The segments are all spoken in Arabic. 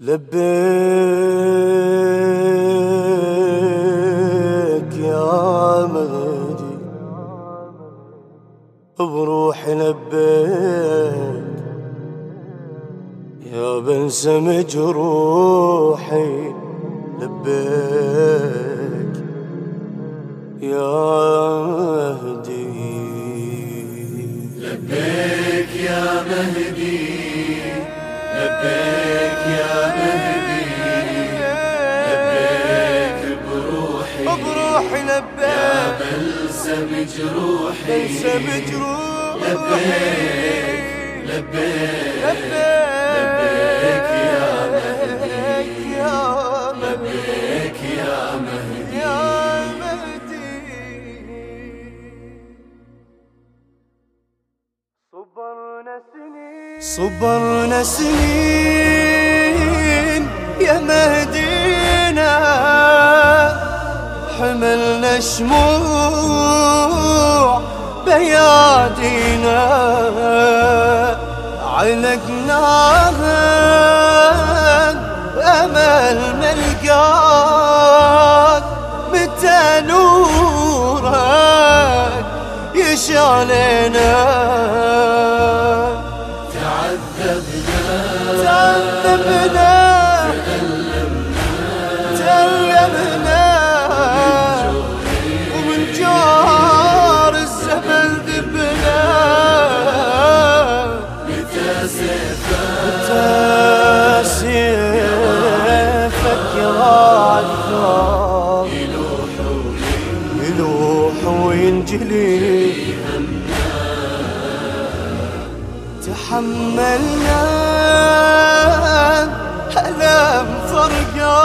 لبيك يا مهدي بروحي لبيك. يا بلسم جروحي لبيك. يا مهدي بروحي يا لبيك بلسم جروحي بلسم جروحي لبيك لبيك لبيك يا مهدي. يا لبيك يا مهدي. يا مهدي. صبرنا سنين. صبرنا سنين. حملنا شموع بيادينا علقناها أمل ملقاك متى نورك يشعلنا. سيفك يا الثار يلوح وينجلي تحملنا ألم فرقا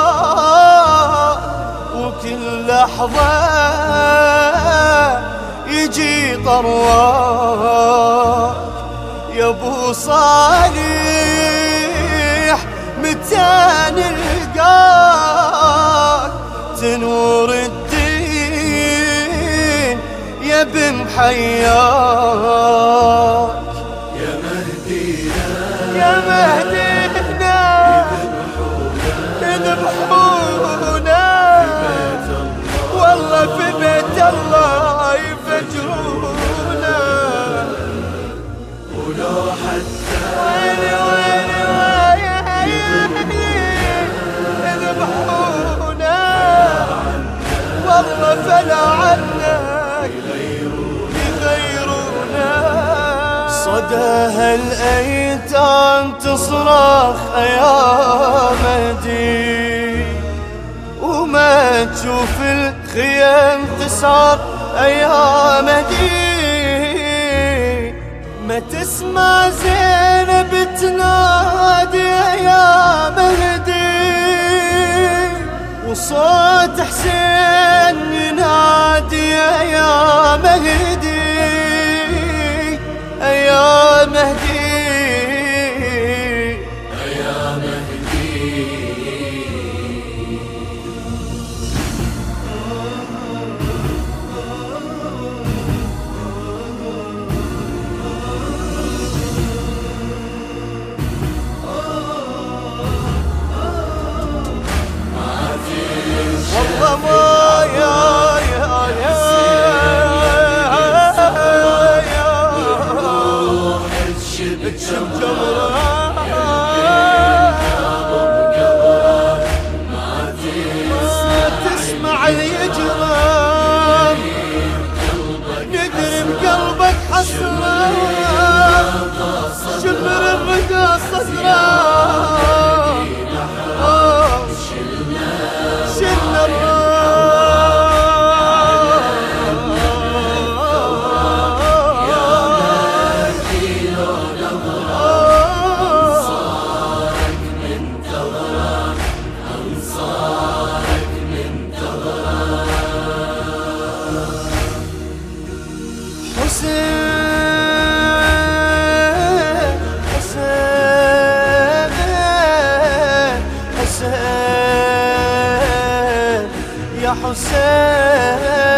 وكل لحظة يجي طرواك صالح متى نلقاك تنور الدين. يا بن حياك. يا مهدينا يا مهدينا يذبحونا والله في بيت الله يفجرونا ولو حتى ويلي ويلي ويلي يذبحونا والله فلا عنك يغيرونا صداها الأيتام تصرخ يا مهدي وما تشوف الخيام تسعر يا مهدي. ما تسمع زينب تنادي يا مهدي وصوت حسين حسرة شمر الرقا صدره حسين.